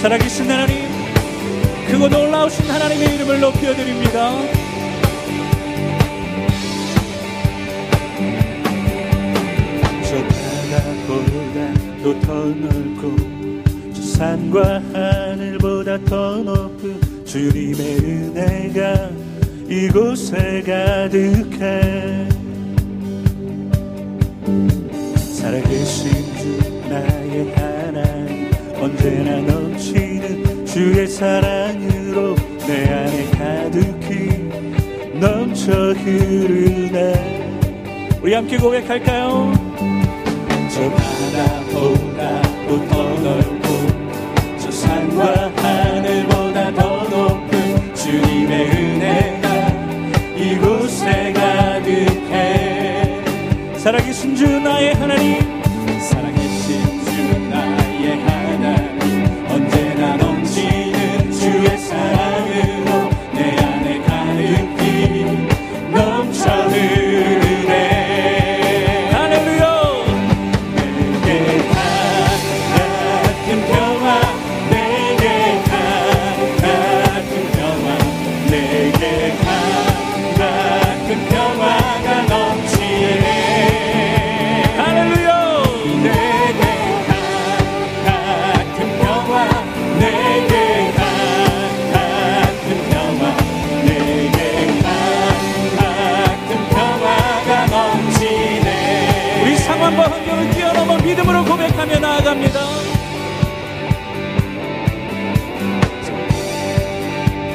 살아계신 하나님 그고 놀라우신 하나님의 이름을 높여드립니다. 저 바다보다 더 넓고 저 산과 하늘보다 더 높은 주님의 은혜가 이곳에 가득해. 살아계신 주 나의 하나님 언제나 너 주의 사랑으로 내 안에 가득히 넘쳐 흐르네 우리 함께 고백할까요? 저 바다보다 더 넓고 저 산과 하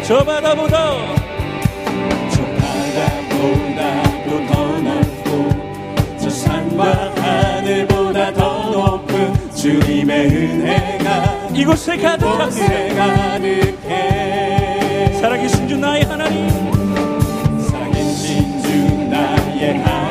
저 바다보다 저 바다보다도 더 넓고 저 산과 하늘보다 더 높은 주님의 은혜가 이곳에 가득하세 가득해. 사랑이신 주 나의 하나님. 사랑이신 주 나의 하나님.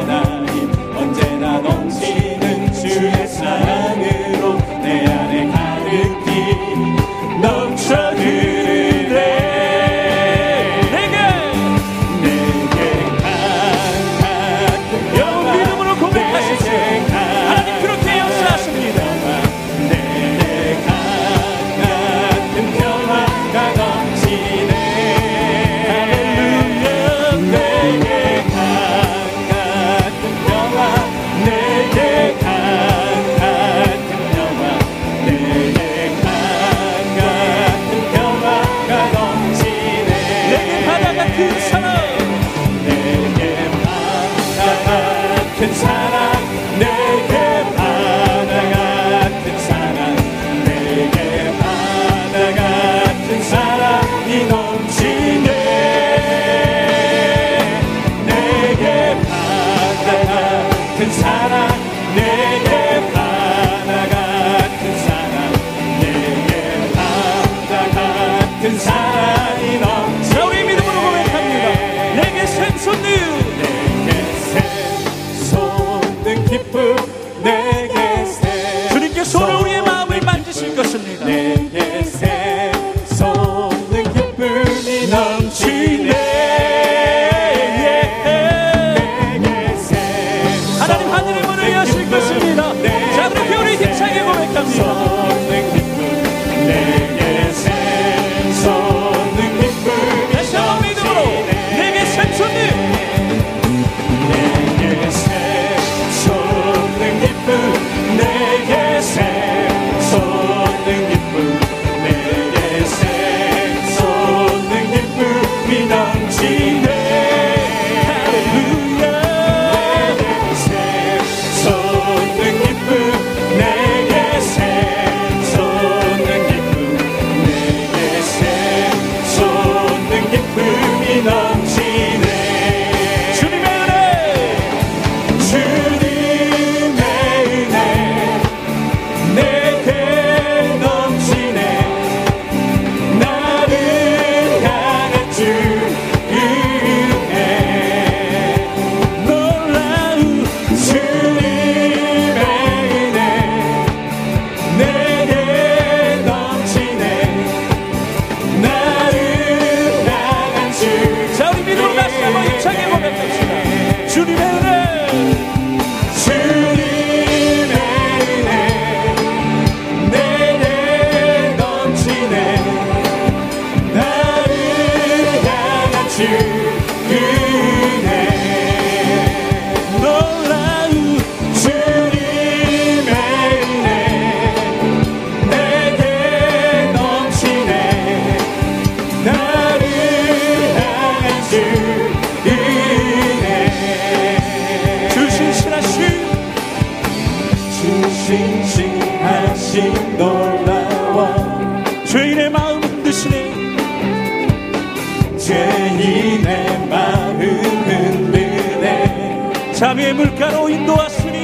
물가로 인도하시니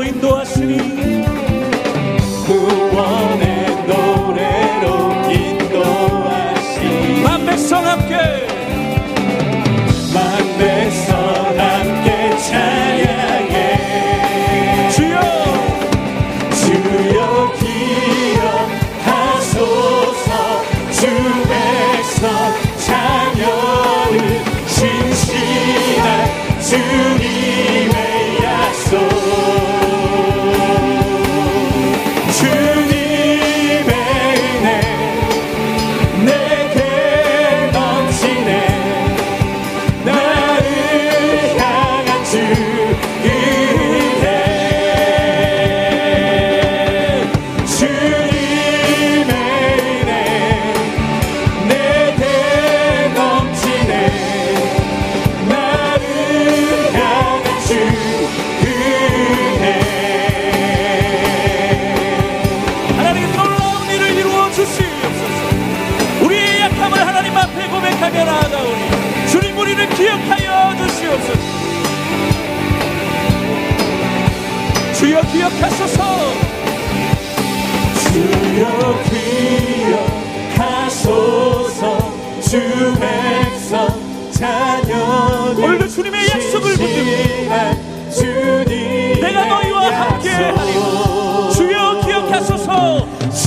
길로 인도하시니 구원의 노래로 인도하시니. 만 백성 함께.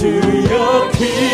주여 피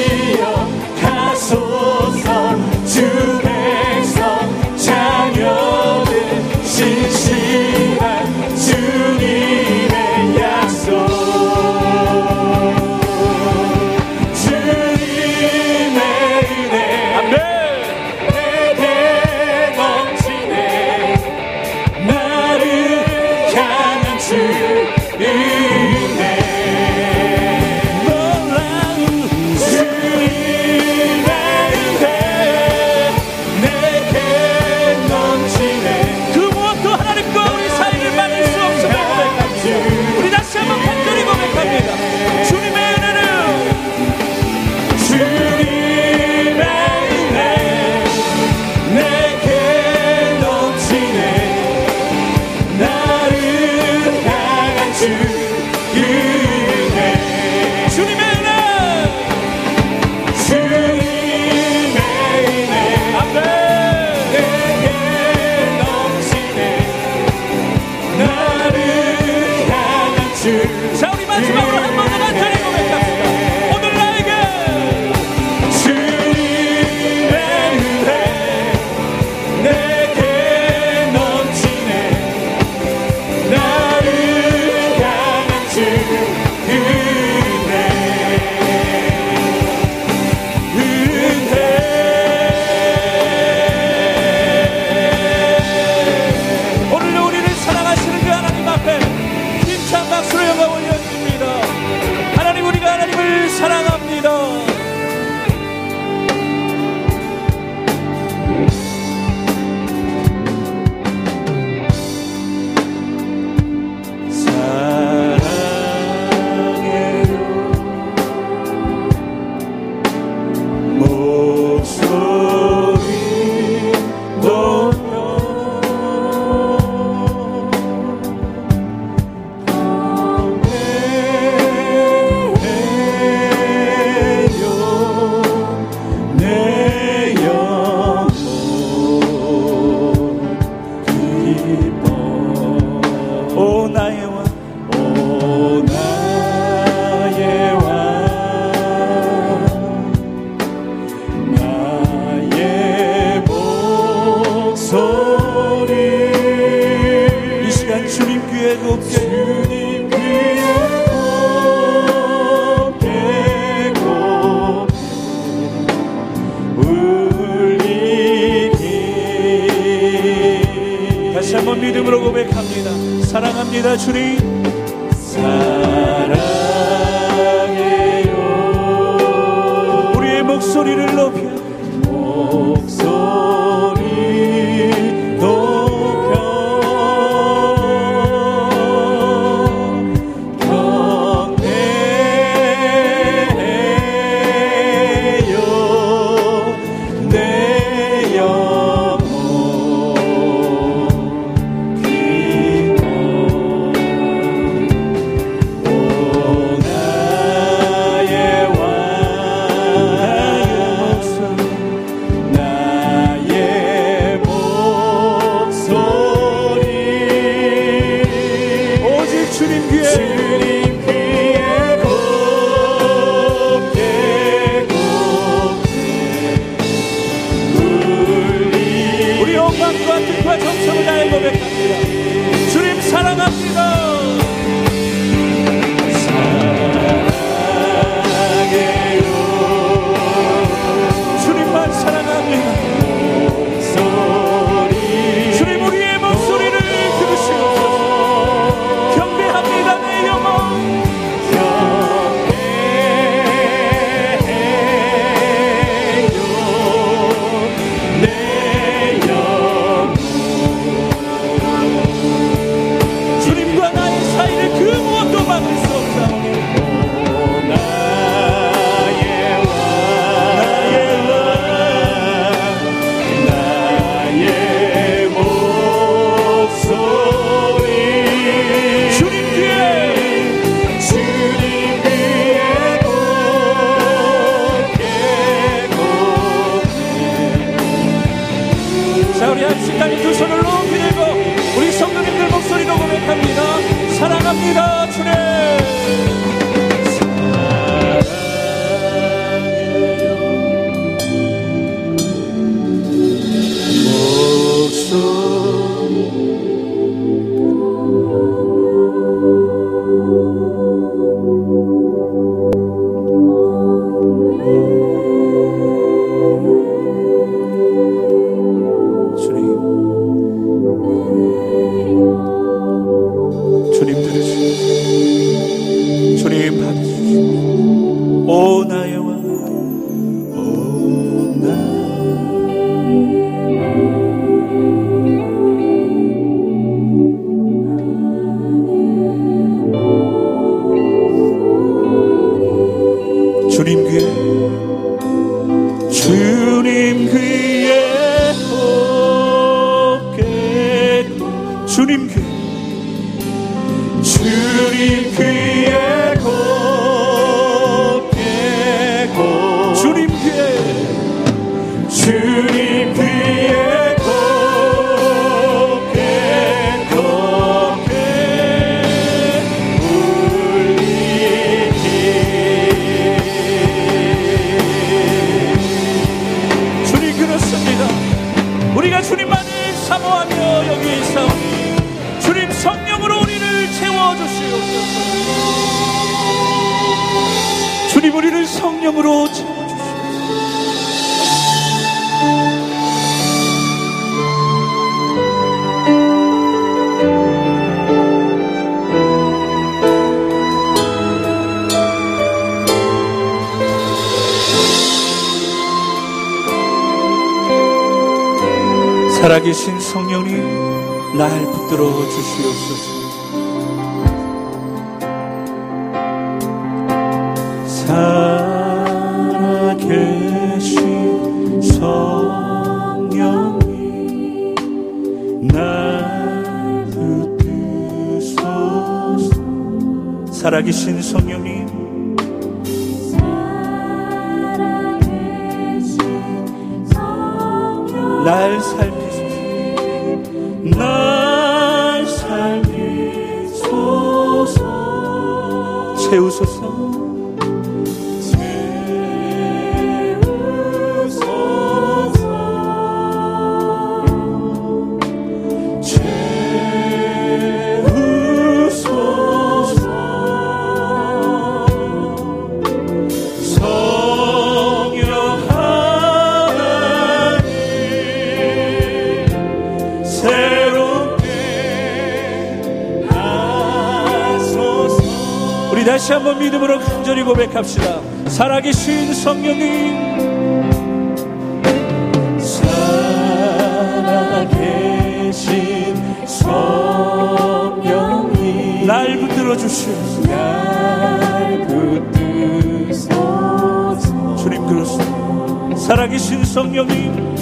사랑합니다 주님. 살아계신 성령님 날 붙들어 주시옵소서. 살아계신 성령님 날 붙드소서. 살아계신 성령님 Oh. 다시 한번 믿음으로 간절히 고백합시다. 살아계신 성령님. 살아계신 성령님. 날 붙들어 주시옵소서. 날 붙들소서. 주님 그렇습니다. 살아계신 성령님.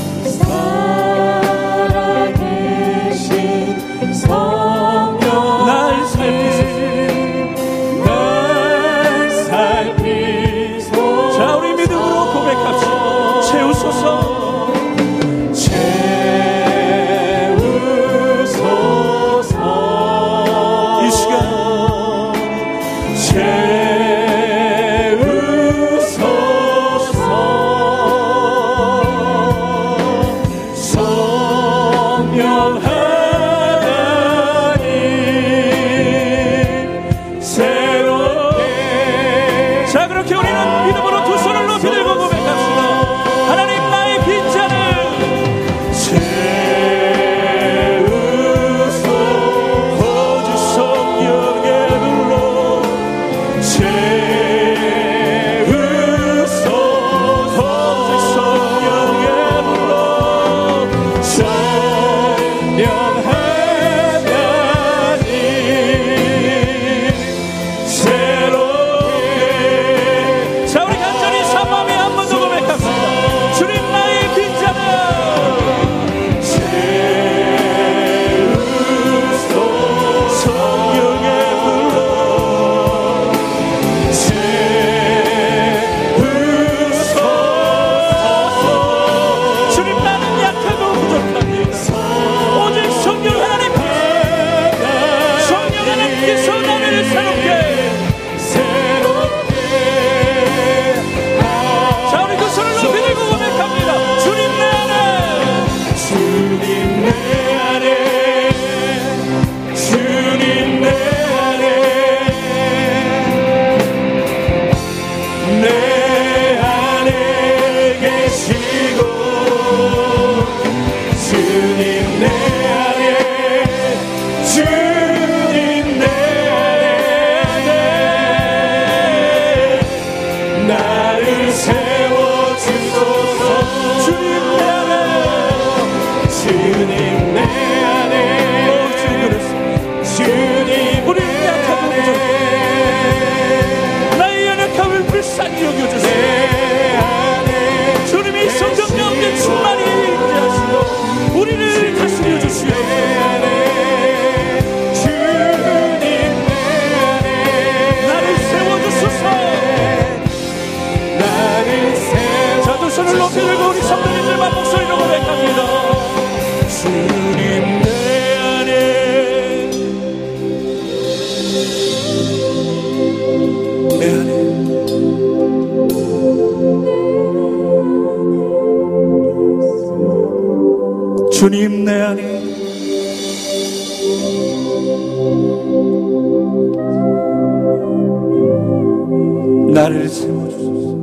주님 내 안에. 나를 세워주소서.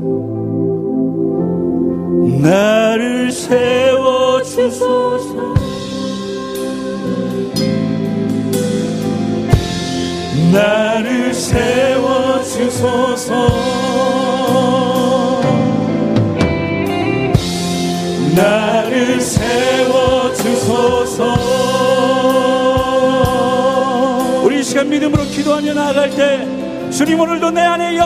나를 세워주소서. 나를 세워주소서. 나를 세워주소서 주옵소서. 우리 시간 믿음으로 기도하며 나아갈 때 주님 오늘도 내 안에